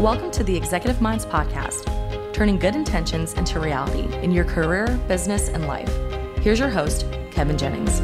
Welcome to the Executive Minds Podcast, turning good intentions into reality in your career, business, and life. Here's your host, Kevin Jennings.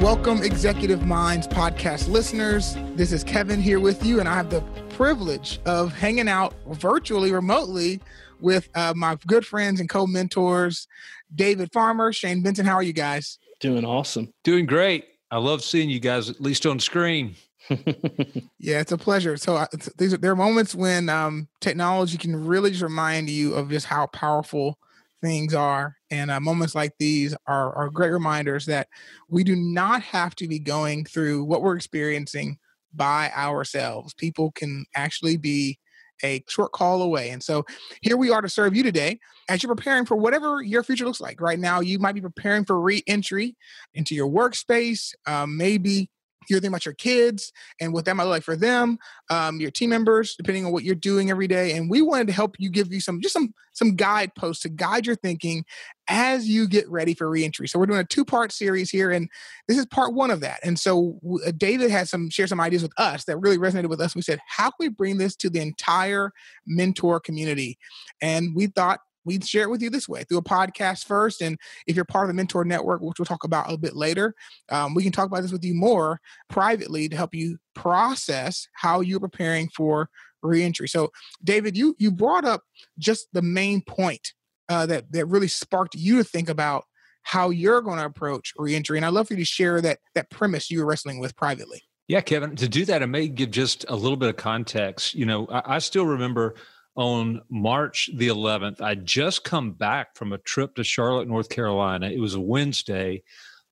Welcome, Executive Minds podcast listeners. This is Kevin here with you, and I have the privilege of hanging out virtually, remotely with uh, my good friends and co mentors, David Farmer, Shane Benson. How are you guys? Doing awesome. Doing great. I love seeing you guys, at least on screen. yeah, it's a pleasure. So uh, these are there are moments when um, technology can really just remind you of just how powerful things are, and uh, moments like these are are great reminders that we do not have to be going through what we're experiencing by ourselves. People can actually be a short call away. And so here we are to serve you today as you're preparing for whatever your future looks like. Right now, you might be preparing for re entry into your workspace. Um, maybe you're thinking about your kids and what that might look like for them, um, your team members, depending on what you're doing every day. And we wanted to help you give you some just some some guideposts to guide your thinking as you get ready for reentry. So we're doing a two part series here, and this is part one of that. And so uh, David had some share some ideas with us that really resonated with us. We said, how can we bring this to the entire mentor community? And we thought we'd share it with you this way through a podcast first. And if you're part of the Mentor Network, which we'll talk about a bit later, um, we can talk about this with you more privately to help you process how you're preparing for reentry. So, David, you you brought up just the main point uh, that that really sparked you to think about how you're going to approach reentry, and I'd love for you to share that that premise you were wrestling with privately. Yeah, Kevin. To do that, I may give just a little bit of context. You know, I, I still remember on March the 11th. I'd just come back from a trip to Charlotte, North Carolina. It was a Wednesday.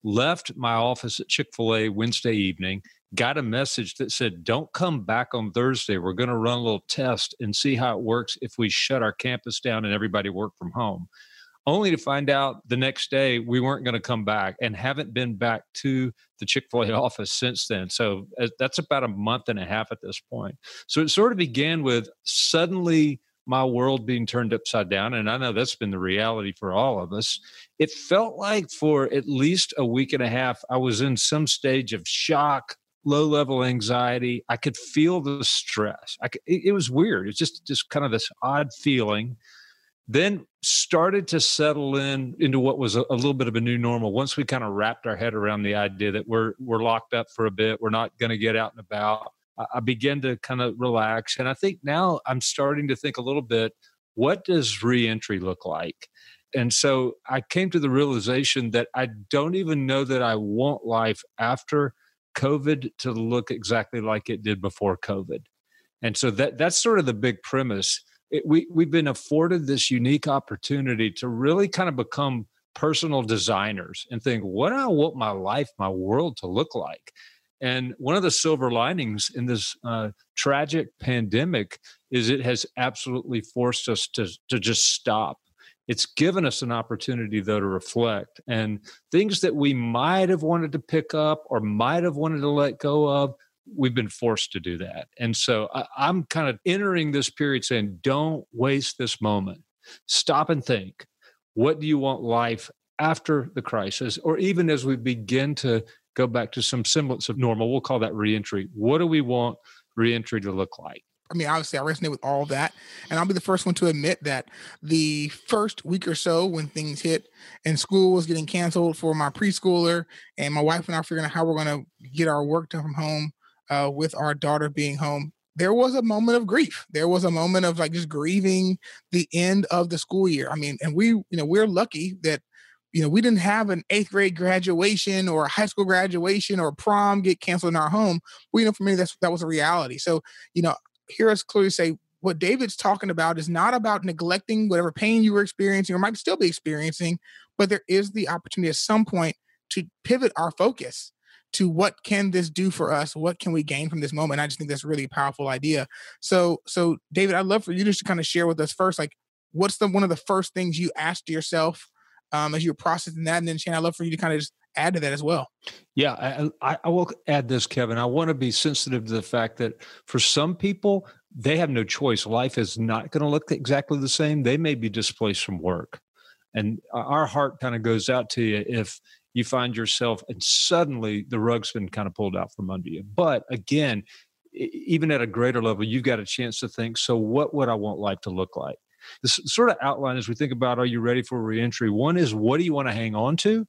Left my office at Chick fil A Wednesday evening, got a message that said, Don't come back on Thursday. We're going to run a little test and see how it works if we shut our campus down and everybody work from home only to find out the next day we weren't going to come back and haven't been back to the Chick fil A office since then. So uh, that's about a month and a half at this point. So it sort of began with suddenly my world being turned upside down. And I know that's been the reality for all of us. It felt like for at least a week and a half, I was in some stage of shock, low level anxiety. I could feel the stress. Could, it, it was weird. It's just, just kind of this odd feeling then started to settle in into what was a, a, little bit of a new normal once we kind of wrapped our head around the idea that we're we're locked up for a bit we're not going to get out and about I, I began to kind of relax and i think now i'm starting to think a little bit what does reentry look like? And so i came to the realization that i don't even know that i want life after covid to look exactly like it did before covid. And so that that's sort of the big premise it, we we've been afforded this unique opportunity to really kind of become personal designers and think what i want my life my world to look like and one of the silver linings in this uh, tragic pandemic is it has absolutely forced us to, to just stop. It's given us an opportunity, though, to reflect and things that we might have wanted to pick up or might have wanted to let go of we've been forced to do that. And so I, I'm kind of entering this period saying, don't waste this moment. Stop and think. What do you want life after the crisis, or even as we begin to go back to some semblance of normal? We'll call that reentry. What do we want reentry to look like? I mean, obviously, I resonate with all that. And I'll be the first one to admit that the first week or so when things hit and school was getting canceled for my preschooler, and my wife and I figuring out how we're going to get our work done from home, uh, with our daughter being home, there was a moment of grief. There was a moment of like just grieving the end of the school year. I mean, and we, you know, we're lucky that, you know, we didn't have an eighth grade graduation or a high school graduation or prom get canceled in our home. We you know for me that's that was a reality. So, you know, hear us clearly say what David's talking about is not about neglecting whatever pain you were experiencing or might still be experiencing, but there is the opportunity at some point to pivot our focus to what can this do for us? What can we gain from this moment? I just think that's really a powerful idea. So so david i'd love for you just to kind of share with us first like what's the one of the first things you asked yourself um, as you were processing that? And then shane i'd love for you to kind of just add to that as well. Yeah I, I will add this kevin. I want to be sensitive to the fact that for some people they have no choice. Life is not going to look exactly the same. They may be displaced from work. And our heart kind of goes out to you if you find yourself and suddenly the rug's been kind of pulled out from under you. But again, even at a greater level, you've got a chance to think, so what would I want life to look like? This sort of outline as we think about are you ready for reentry? One is what do you want to hang on to?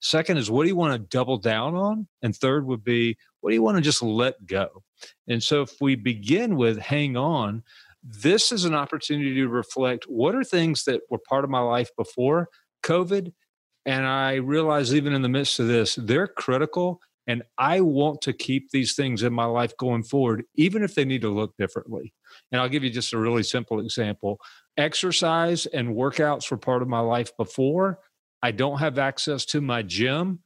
Second is what do you want to double down on? And third would be what do you want to just let go? And so if we begin with hang on, this is an opportunity to reflect what are things that were part of my life before COVID. And I realize even in the midst of this, they're critical. And I want to keep these things in my life going forward, even if they need to look differently. And I'll give you just a really simple example. Exercise and workouts were part of my life before. I don't have access to my gym,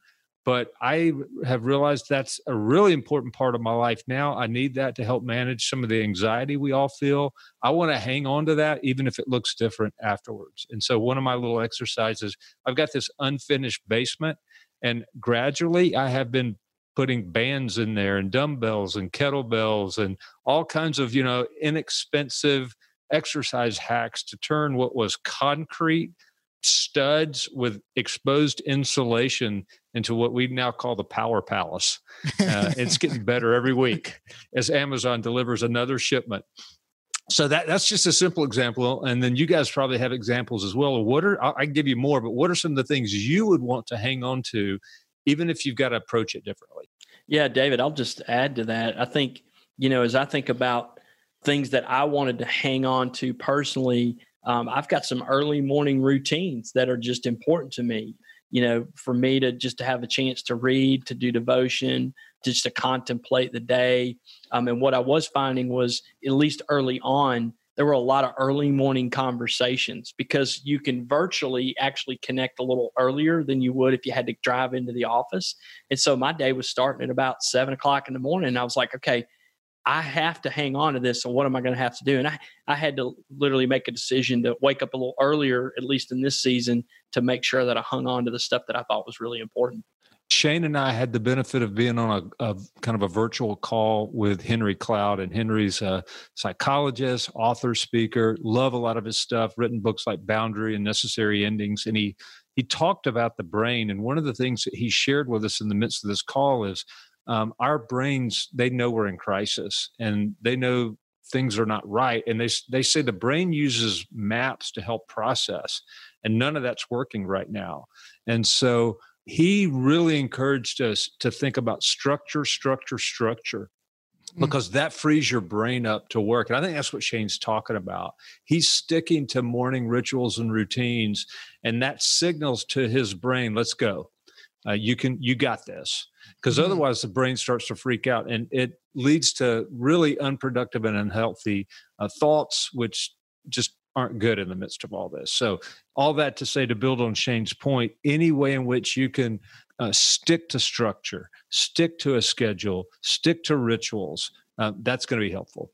but I have realized that's a really important part of my life now. I need that to help manage some of the anxiety we all feel. I want to hang on to that, even if it looks different afterwards. And so, one of my little exercises, I've got this unfinished basement, and gradually I have been putting bands in there and dumbbells and kettlebells and all kinds of, you know, inexpensive exercise hacks to turn what was concrete studs with exposed insulation into what we now call the power palace. Uh, it's getting better every week as Amazon delivers another shipment. So that that's just a simple example, and then you guys probably have examples as well. What are I can give you more, but what are some of the things you would want to hang on to, even if you've got to approach it differently? Yeah, David, I'll just add to that. I think you know as I think about things that I wanted to hang on to personally, um, I've got some early morning routines that are just important to me. You know, for me to just to have a chance to read, to do devotion, just to contemplate the day. Um, and what I was finding was, at least early on, there were a lot of early morning conversations because you can virtually actually connect a little earlier than you would if you had to drive into the office. And so my day was starting at about seven o'clock in the morning. And I was like, okay, I have to hang on to this. So what am I going to have to do? And I, I had to literally make a decision to wake up a little earlier, at least in this season, to make sure that I hung on to the stuff that I thought was really important. Shane and I had the benefit of being on a, a, kind of a virtual call with Henry Cloud, and Henry's a psychologist, author, speaker. Love a lot of his stuff. Written books like Boundary and Necessary Endings, and he he talked about the brain. And one of the things that he shared with us in the midst of this call is um, our brains they know we're in crisis and they know things are not right and they they say the brain uses maps to help process and none of that's working right now. And so he really encouraged us to think about structure structure structure mm. because that frees your brain up to work and i think that's what shane's talking about. He's sticking to morning rituals and routines and that signals to his brain let's go uh, you can you got this because mm-hmm. otherwise the brain starts to freak out and it leads to really unproductive and unhealthy uh, thoughts which just aren't good in the midst of all this so all that to say to build on shane's point any way in which you can uh, stick to structure stick to a schedule stick to rituals uh, that's going to be helpful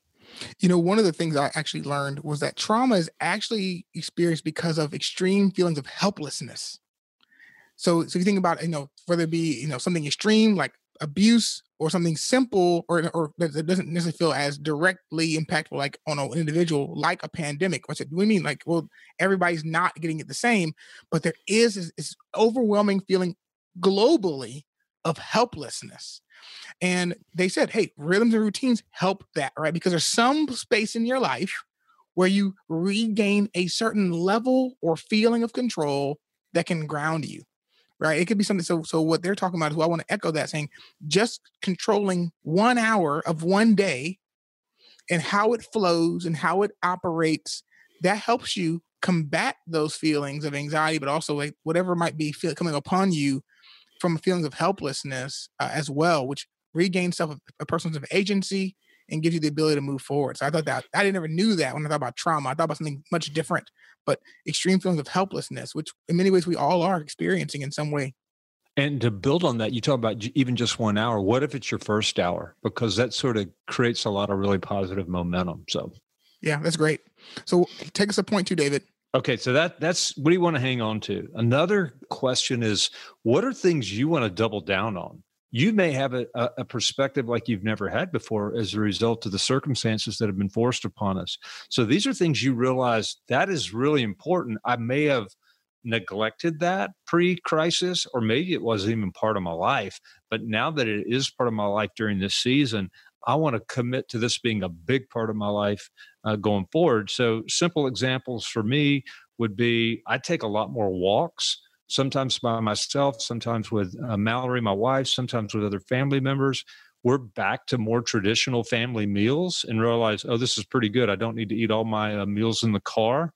you know, one of the things I actually learned was that trauma is actually experienced because of extreme feelings of helplessness. So, so you think about, you know, whether it be, you know, something extreme like abuse or something simple or, or that doesn't necessarily feel as directly impactful, like on an individual, like a pandemic. I said, we mean like, well, everybody's not getting it the same, but there is this, this overwhelming feeling globally of helplessness. And they said, hey, rhythms and routines help that, right? Because there's some space in your life where you regain a certain level or feeling of control that can ground you right? It could be something. So, so what they're talking about is, well, I want to echo that, saying just controlling one hour of one day and how it flows and how it operates. That helps you combat those feelings of anxiety, but also like whatever might be feel, coming upon you from feelings of helplessness uh, as well, which regains self a person's of agency and gives you the ability to move forward. So I thought that I never knew that when I thought about trauma. I thought about something much different, but extreme feelings of helplessness, which in many ways we all are experiencing in some way. And to build on that, you talk about even just one hour. What if it's your first hour? Because that sort of creates a lot of really positive momentum. So, yeah, that's great. So, take us a point two, David. Okay, so that that's what do you want to hang on to? Another question is, what are things you want to double down on? You may have a, a, perspective like you've never had before as a result of the circumstances that have been forced upon us. So these are things you realize that is really important. I may have neglected that pre crisis, or maybe it wasn't even part of my life. But now that it is part of my life during this season, I want to commit to this being a big part of my life uh, going forward. So, simple examples for me would be I take a lot more walks, sometimes by myself, sometimes with uh, Mallory, my wife, sometimes with other family members we're back to more traditional family meals and realize, oh, this is pretty good. I don't need to eat all my uh, meals in the car.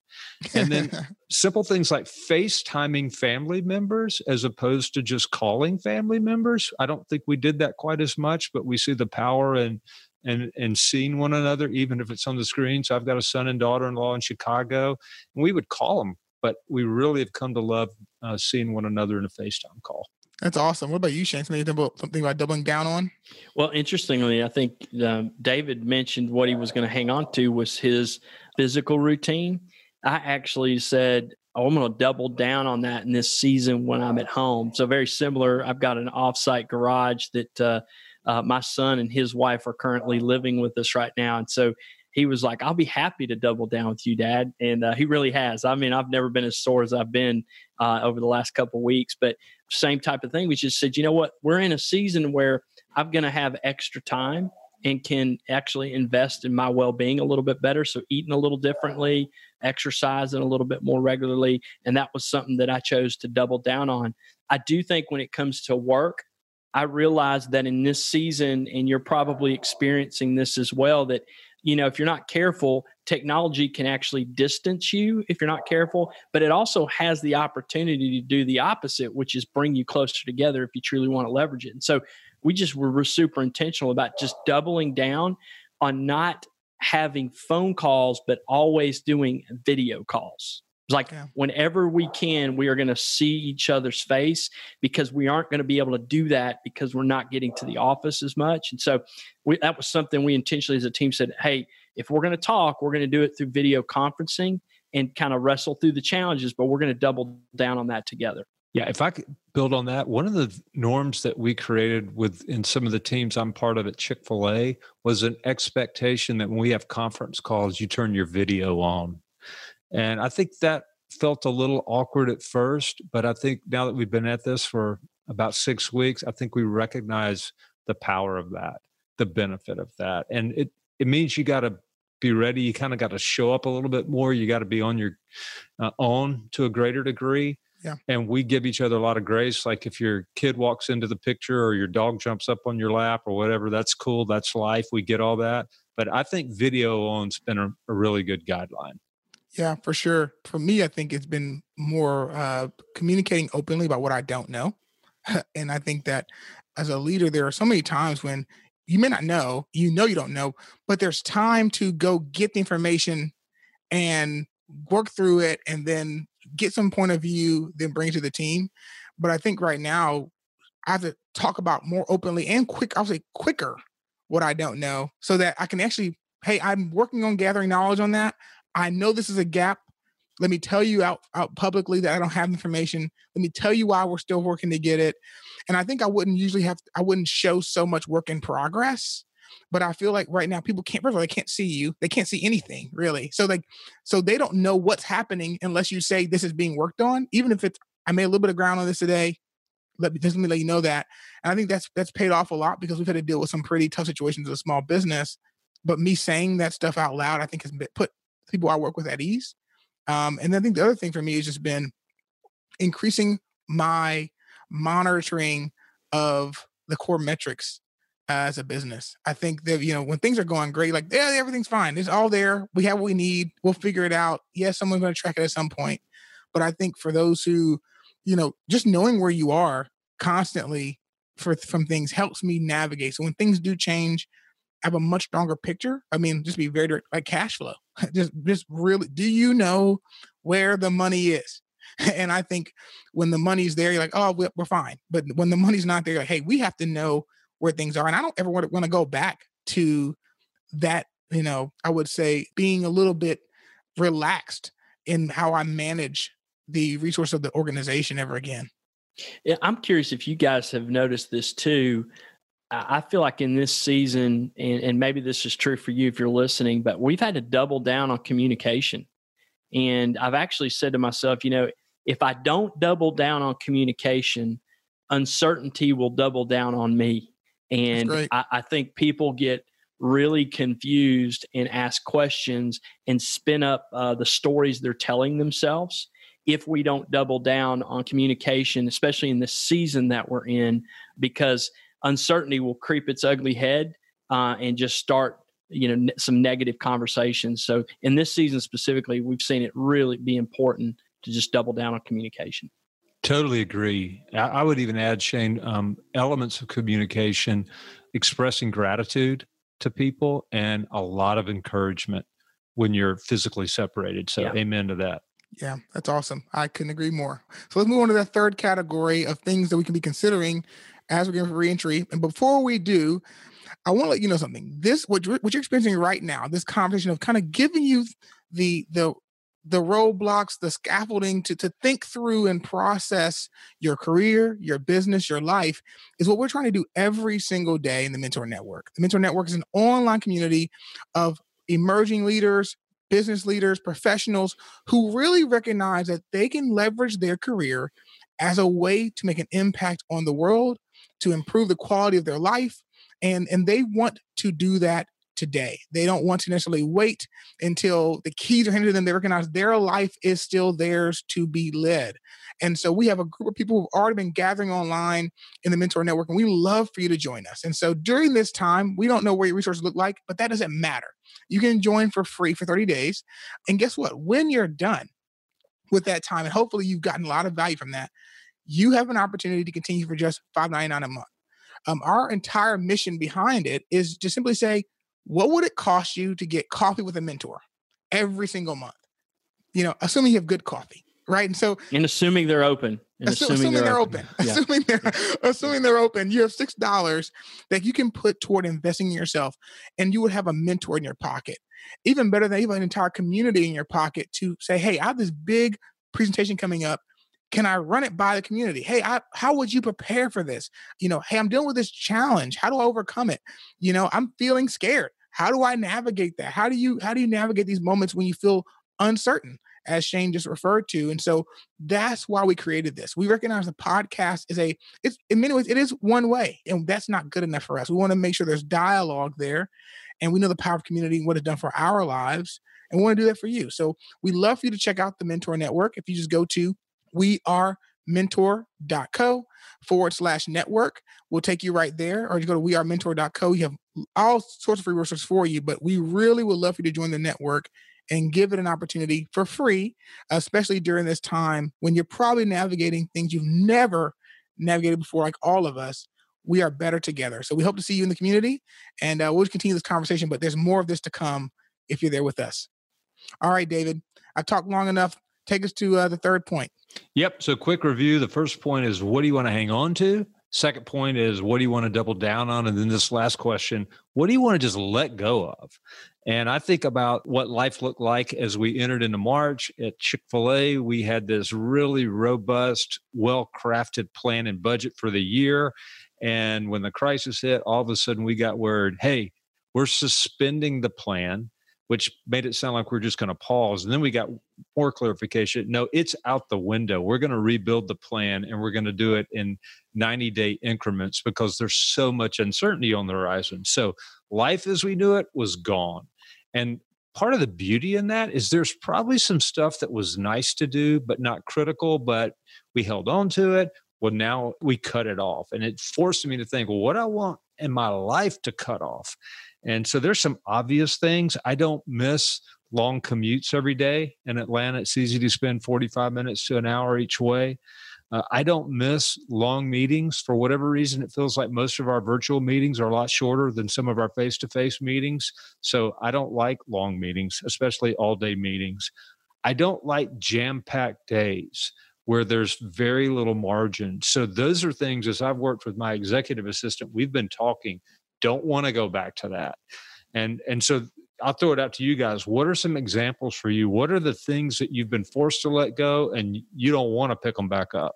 And then simple things like FaceTiming family members as opposed to just calling family members. I don't think we did that quite as much, but we see the power and and and seeing one another, even if it's on the screen. So I've got a son and daughter-in-law in Chicago, and we would call them, but we really have come to love uh, seeing one another in a FaceTime call. That's awesome. What about you, Shane? Something about, something about doubling down on? Well, interestingly, I think um, David mentioned what he was going to hang on to was his physical routine. I actually said, oh, I'm going to double down on that in this season when I'm at home. So, very similar. I've got an offsite garage that uh, uh, my son and his wife are currently living with us right now. And so, he was like, I'll be happy to double down with you, Dad. And uh, he really has. I mean, I've never been as sore as I've been uh, over the last couple weeks, but same type of thing. We just said, you know what? We're in a season where I'm going to have extra time and can actually invest in my well-being a little bit better so eating a little differently exercising a little bit more regularly and that was something that i chose to double down on i do think when it comes to work i realize that in this season and you're probably experiencing this as well that you know, if you're not careful, technology can actually distance you if you're not careful, but it also has the opportunity to do the opposite, which is bring you closer together if you truly want to leverage it. And so we just were super intentional about just doubling down on not having phone calls, but always doing video calls. It's like yeah. whenever we can, we are going to see each other's face because we aren't going to be able to do that because we're not getting to the office as much. And so we, that was something we intentionally as a team said, hey, if we're going to talk, we're going to do it through video conferencing and kind of wrestle through the challenges, but we're going to double down on that together. Yeah, if I could build on that, one of the norms that we created with in some of the teams I'm part of at Chick Fil A was an expectation that when we have conference calls, you turn your video on. And I think that felt a little awkward at first, but I think now that we've been at this for about six weeks, I think we recognize the power of that, the benefit of that. And it, it means you got to be ready. You kind of got to show up a little bit more. You got to be on your uh, own to a greater degree. Yeah. And we give each other a lot of grace. Like if your kid walks into the picture or your dog jumps up on your lap or whatever, that's cool. That's life. We get all that. But I think video on's been a, a really good guideline. Yeah, for sure. For me, I think it's been more uh, communicating openly about what I don't know. and I think that as a leader, there are so many times when you may not know, you know you don't know, but there's time to go get the information and work through it and then get some point of view, then bring it to the team. But I think right now, I have to talk about more openly and quick, I'll say quicker what I don't know so that I can actually, hey, I'm working on gathering knowledge on that. I know this is a gap. Let me tell you out, out publicly that I don't have information. Let me tell you why we're still working to get it. And I think I wouldn't usually have, I wouldn't show so much work in progress. But I feel like right now people can't, first of all, they can't see you. They can't see anything really. So like, so they don't know what's happening unless you say this is being worked on. Even if it's, I made a little bit of ground on this today. Let me just let me let you know that. And I think that's that's paid off a lot because we've had to deal with some pretty tough situations as a small business. But me saying that stuff out loud, I think has put people I work with at ease. Um, and I think the other thing for me has just been increasing my monitoring of the core metrics as a business. I think that you know when things are going great, like yeah, everything's fine. It's all there. We have what we need. We'll figure it out. Yes, someone's going to track it at some point. But I think for those who, you know, just knowing where you are constantly for from things helps me navigate. So when things do change, have a much stronger picture. I mean, just be very direct, like cash flow. just, just really, do you know where the money is? And I think when the money's there, you're like, oh, we're fine. But when the money's not there, like, hey, we have to know where things are. And I don't ever want to, want to go back to that. You know, I would say being a little bit relaxed in how I manage the resource of the organization ever again. Yeah, I'm curious if you guys have noticed this too. I feel like in this season, and, and, maybe this is true for you if you're listening, but we've had to double down on communication. And I've actually said to myself, you know, if I don't double down on communication, uncertainty will double down on me. And I, I think people get really confused and ask questions and spin up uh, the stories they're telling themselves if we don't double down on communication, especially in the season that we're in, because uncertainty will creep its ugly head uh, and just start you know ne- some negative conversations so in this season specifically we've seen it really be important to just double down on communication Totally agree. I would even add, Shane, um, elements of communication, expressing gratitude to people, and a lot of encouragement when you're physically separated. So, yeah. amen to that. Yeah, that's awesome. I couldn't agree more. So let's move on to that third category of things that we can be considering as we're getting for reentry. And before we do, I want to let you know something. This what you're, what you're experiencing right now, this conversation of kind of giving you the the the roadblocks, the scaffolding to, to think through and process your career, your business, your life is what we're trying to do every single day in the Mentor Network. The Mentor Network is an online community of emerging leaders, business leaders, professionals who really recognize that they can leverage their career as a way to make an impact on the world, to improve the quality of their life. And, and they want to do that today. They don't want to necessarily wait until the keys are handed to them. They recognize their life is still theirs to be led. And so we have a group of people who've already been gathering online in the Mentor Network, and we love for you to join us. And so during this time, we don't know where your resources look like, but that doesn't matter. You can join for free for 30 days. And guess what? When you're done with that time, and hopefully you've gotten a lot of value from that, you have an opportunity to continue for just $5.99 a month. Um, our entire mission behind it is to simply say, what would it cost you to get coffee with a mentor every single month? You know, assuming you have good coffee, right? And so, and assuming they're open, and assuming, assuming they're, they're, open, open. Yeah. assuming they're assuming they're open, you have six dollars that you can put toward investing in yourself, and you would have a mentor in your pocket. Even better than even an entire community in your pocket to say, "Hey, I have this big presentation coming up can I run it by the community? Hey, I, how would you prepare for this? You know, hey, I'm dealing with this challenge. How do I overcome it? You know, I'm feeling scared. How do I navigate that? How do you how do you navigate these moments when you feel uncertain? As Shane just referred to, and so that's why we created this. We recognize the podcast is a it's in many ways it is one way, and that's not good enough for us. We want to make sure there's dialogue there, and we know the power of community and what it's done for our lives, and we want to do that for you. So we love for you to check out the Mentor Network. If you just go to we are mentor.co forward slash network. We'll take you right there or you go to wearementor.co you have all sorts of free resources for you but we really would love for you to join the network and give it an opportunity for free especially during this time when you're probably navigating things you've never navigated before like all of us. We are better together. So we hope to see you in the community and uh, we'll continue this conversation but there's more of this to come if you're there with us. All right david i've talked long enough take us to uh, the third point Yep. So, quick review. The first point is what do you want to hang on to? Second point is what do you want to double down on? And then this last question, what do you want to just let go of? And I think about what life looked like as we entered into March at Chick fil A. We had this really robust, well crafted plan and budget for the year. And when the crisis hit, all of a sudden we got word hey, we're suspending the plan which made it sound like we are just going to pause. And then we got more clarification. No, it's out the window. We're going to rebuild the plan and we're going to do it in 90 day increments because there's so much uncertainty on the horizon. So life as we knew it was gone. And part of the beauty in that is there's probably some stuff that was nice to do, but not critical, but we held on to it. Well, now we cut it off. And it forced me to think, well, what I want in my life to cut off. And so there's some obvious things. I don't miss long commutes every day in Atlanta. It's easy to spend 45 minutes to an hour each way. Uh, I don't miss long meetings for whatever reason. It feels like most of our virtual meetings are a lot shorter than some of our face to face meetings. So I don't like long meetings, especially all day meetings. I don't like jam packed days where there's very little margin. So those are things as I've worked with my executive assistant, we've been talking don't want to go back to that. And and so I'll throw it out to you guys. What are some examples for you? What are the things that you've been forced to let go and you don't want to pick them back up?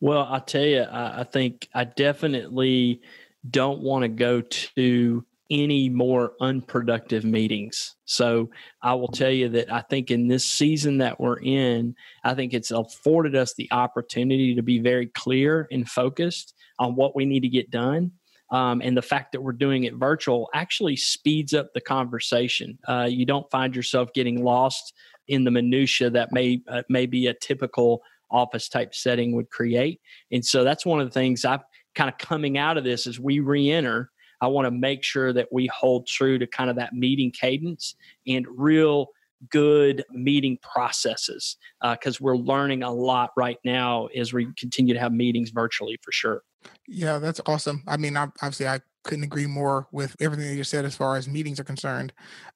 Well, I tell you, I, I think I definitely don't want to go to any more unproductive meetings. So I will tell you that I think in this season that we're in, I think it's afforded us the opportunity to be very clear and focused on what we need to get done um, and the fact that we're doing it virtual actually speeds up the conversation. Uh, you don't find yourself getting lost in the minutia that may uh, be a typical office type setting would create. And so that's one of the things I've kind of coming out of this as we re-enter. I want to make sure that we hold true to kind of that meeting cadence and real good meeting processes because uh, we're learning a lot right now as we continue to have meetings virtually for sure. Yeah, that's awesome. I mean, obviously, I couldn't agree more with everything that you said as far as meetings are concerned.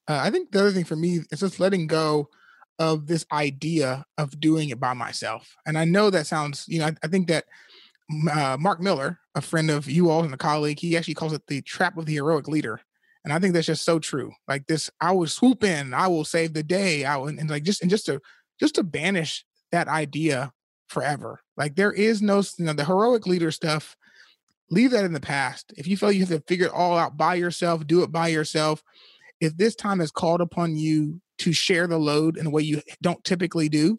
Uh, I think the other thing for me is just letting go of this idea of doing it by myself. And I know that sounds, you know, I, I think that uh, Mark Miller, a friend of you all and a colleague, he actually calls it the trap of the heroic leader. And I think that's just so true. Like this, I will swoop in, I will save the day. I will, and like just and just to just to banish that idea forever. Like there is no, you know, the heroic leader stuff. Leave that in the past. If you feel you have to figure it all out by yourself, do it by yourself. If this time is called upon you to share the load in a way you don't typically do,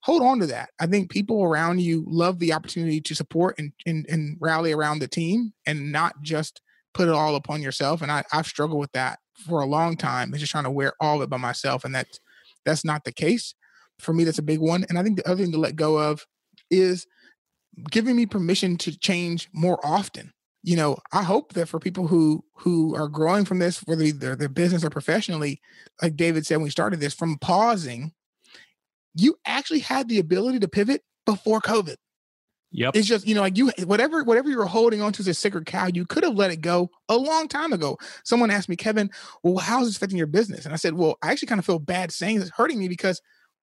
hold on to that. I think people around you love the opportunity to support and, and, and rally around the team and not just put it all upon yourself. And I, I've struggled with that for a long time. It's just trying to wear all of it by myself. And that's that's not the case. For me, that's a big one. And I think the other thing to let go of is giving me permission to change more often. You know, I hope that for people who who are growing from this, whether they're their business or professionally, like David said when we started this, from pausing, you actually had the ability to pivot before COVID. Yep. It's just, you know, like you whatever whatever you were holding on to as a sacred cow, you could have let it go a long time ago. Someone asked me, Kevin, well, how's this affecting your business? And I said, Well, I actually kind of feel bad saying it's hurting me because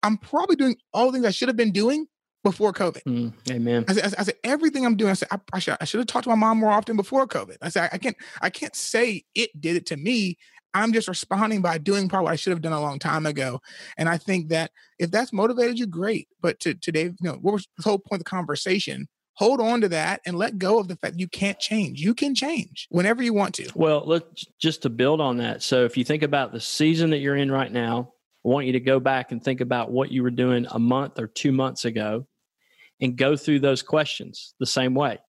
I'm probably doing all the things I should have been doing before COVID. Mm, amen. I said, I said, everything I'm doing, I said, I, I, should, I should have talked to my mom more often before COVID. I said, I can't, I can't say it did it to me. I'm just responding by doing probably what I should have done a long time ago. And I think that if that's motivated you, great. But to today, you know, what was the whole point of the conversation? Hold on to that and let go of the fact you can't change. You can change whenever you want to. Well, let's just to build on that. So if you think about the season that you're in right now, I want you to go back and think about what you were doing a month or two months ago and go through those questions the same way.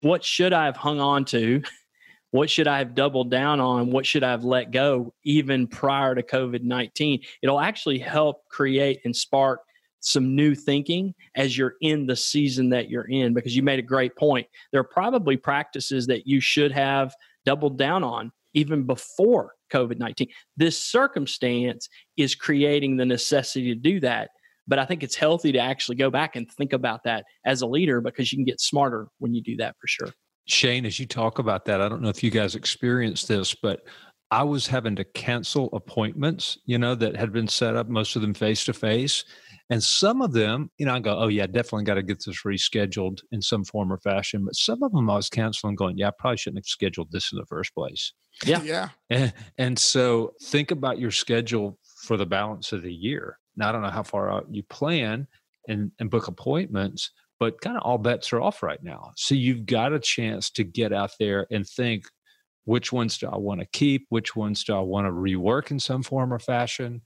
What should I have hung on to what should I have doubled down on? What should I have let go even prior to COVID 19? It'll actually help create and spark some new thinking as you're in the season that you're in because you made a great point. There are probably practices that you should have doubled down on even before COVID 19. This circumstance is creating the necessity to do that. But I think it's healthy to actually go back and think about that as a leader because you can get smarter when you do that for sure. Shane, as you talk about that, I don't know if you guys experienced this, but I was having to cancel appointments, you know, that had been set up, most of them face to face. And some of them, you know, I go, oh, yeah, definitely got to get this rescheduled in some form or fashion. But some of them I was canceling, going, yeah, I probably shouldn't have scheduled this in the first place. Yeah. Yeah. And, and so think about your schedule for the balance of the year. Now, I don't know how far out you plan and, and book appointments, but kind of all bets are off right now. So you've got a chance to get out there and think which ones do I want to keep, which ones do I want to rework in some form or fashion,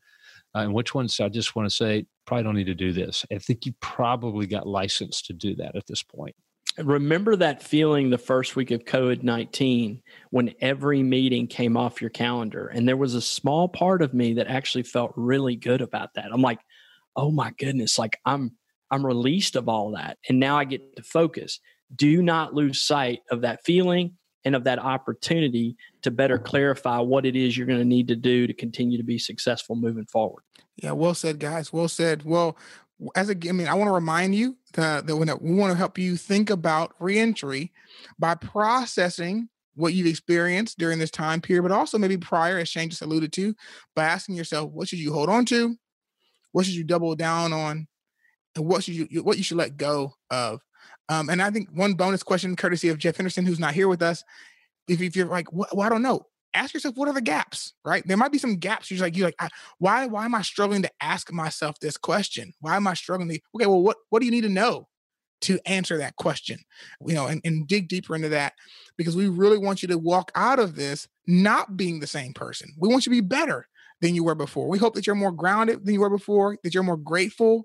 uh, and which ones I just want to say probably don't need to do this. I think you probably got licensed to do that at this point. Remember that feeling the first week of COVID 19 when every meeting came off your calendar. And there was a small part of me that actually felt really good about that. I'm like, oh my goodness, like I'm I'm released of all that. And now I get to focus. Do not lose sight of that feeling and of that opportunity to better clarify what it is you're going to need to do to continue to be successful moving forward. Yeah, well said, guys. Well said. Well, as a, I mean, I want to remind you that, that we want to help you think about reentry by processing what you've experienced during this time period, but also maybe prior, as Shane just alluded to, by asking yourself, what should you hold on to? What should you double down on? and what should you what you should let go of. Um, and I think one bonus question, courtesy of Jeff Henderson, who's not here with us, if, if you're like, well, I don't know, ask yourself what are the gaps, right? There might be some gaps. You're like, you're like, why why am I struggling to ask myself this question? Why am I struggling to? Okay, well, what what do you need to know? to answer that question you know and, and dig deeper into that because we really want you to walk out of this not being the same person we want you to be better than you were before. We hope that you're more grounded than you were before, that you're more grateful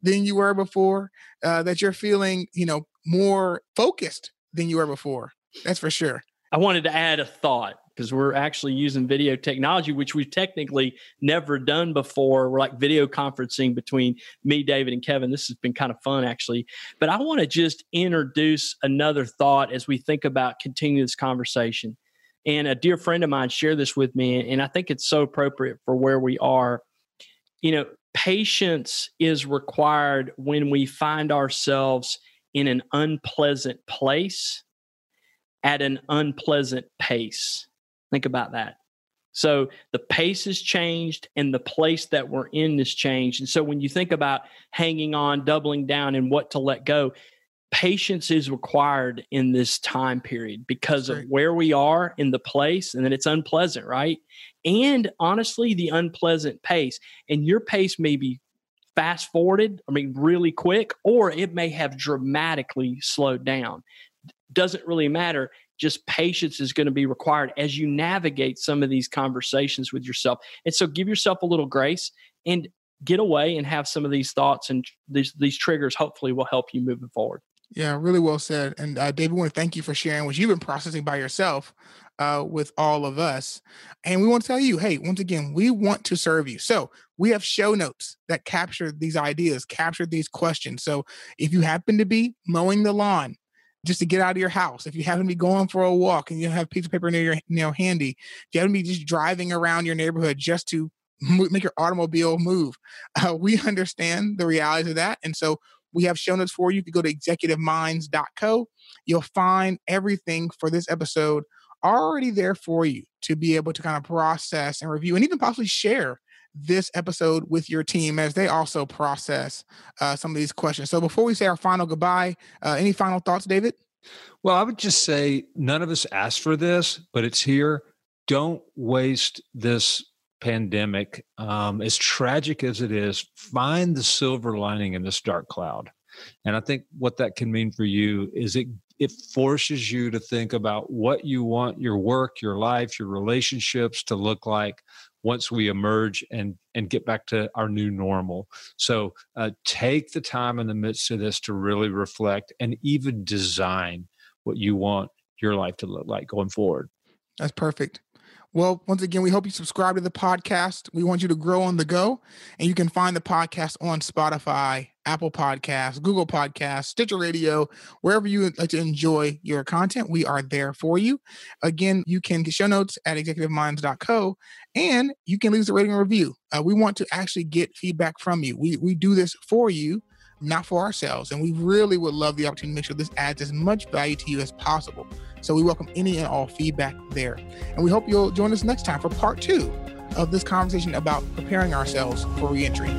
than you were before, uh, that you're feeling, you know, more focused than you were before. That's for sure. I wanted to add a thought because we're actually using video technology, which we've technically never done before. We're like video conferencing between me, David, and Kevin. This has been kind of fun, actually. But I want to just introduce another thought as we think about continuing this conversation. And a dear friend of mine shared this with me, and I think it's so appropriate for where we are. You know, patience is required when we find ourselves in an unpleasant place at an unpleasant pace. Think about that. So the pace has changed and the place that we're in has changed. And so when you think about hanging on, doubling down, and what to let go, patience is required in this time period because of where we are in the place and then it's unpleasant, right? And honestly, the unpleasant pace. And your pace may be fast forwarded, I mean, really quick, or it may have dramatically slowed down. Doesn't really matter just patience is going to be required as you navigate some of these conversations with yourself. And so give yourself a little grace and get away and have some of these thoughts and these these triggers hopefully will help you moving forward. Yeah, really well said. And uh, David, want to thank you for sharing what you've been processing by yourself uh, with all of us. And we want to tell you, hey, once again, we want to serve you. So we have show notes that capture these ideas, capture these questions. So if you happen to be mowing the lawn, just to get out of your house. If you happen to be going for a walk and you have a piece of paper near your you know handy, if you happen to be just driving around your neighborhood just to make your automobile move, uh, we understand the realities of that, and so we have show notes for you. You go to executiveminds.co, you'll find everything for this episode already there for you to be able to kind of process and review and even possibly share this episode with your team as they also process uh, some of these questions. So before we say our final goodbye, uh, any final thoughts, David? Well, I would just say none of us asked for this, but it's here. Don't waste this pandemic. Um, as tragic as it is, find the silver lining in this dark cloud. And I think what that can mean for you is it it forces you to think about what you want your work, your life, your relationships to look like once we emerge and and get back to our new normal. So uh, take the time in the midst of this to really reflect and even design what you want your life to look like going forward. That's perfect well, once again, we hope you subscribe to the podcast. We want you to grow on the go, and you can find the podcast on Spotify, Apple Podcasts, Google Podcasts, Stitcher Radio, wherever you like to enjoy your content. We are there for you. Again, you can get show notes at executiveminds.co, and you can leave us a rating and review. Uh, we want to actually get feedback from you. We we do this for you not for ourselves. And we really would love the opportunity to make sure this adds as much value to you as possible. So we welcome any and all feedback there. And we hope you'll join us next time for part two of this conversation about preparing ourselves for reentry.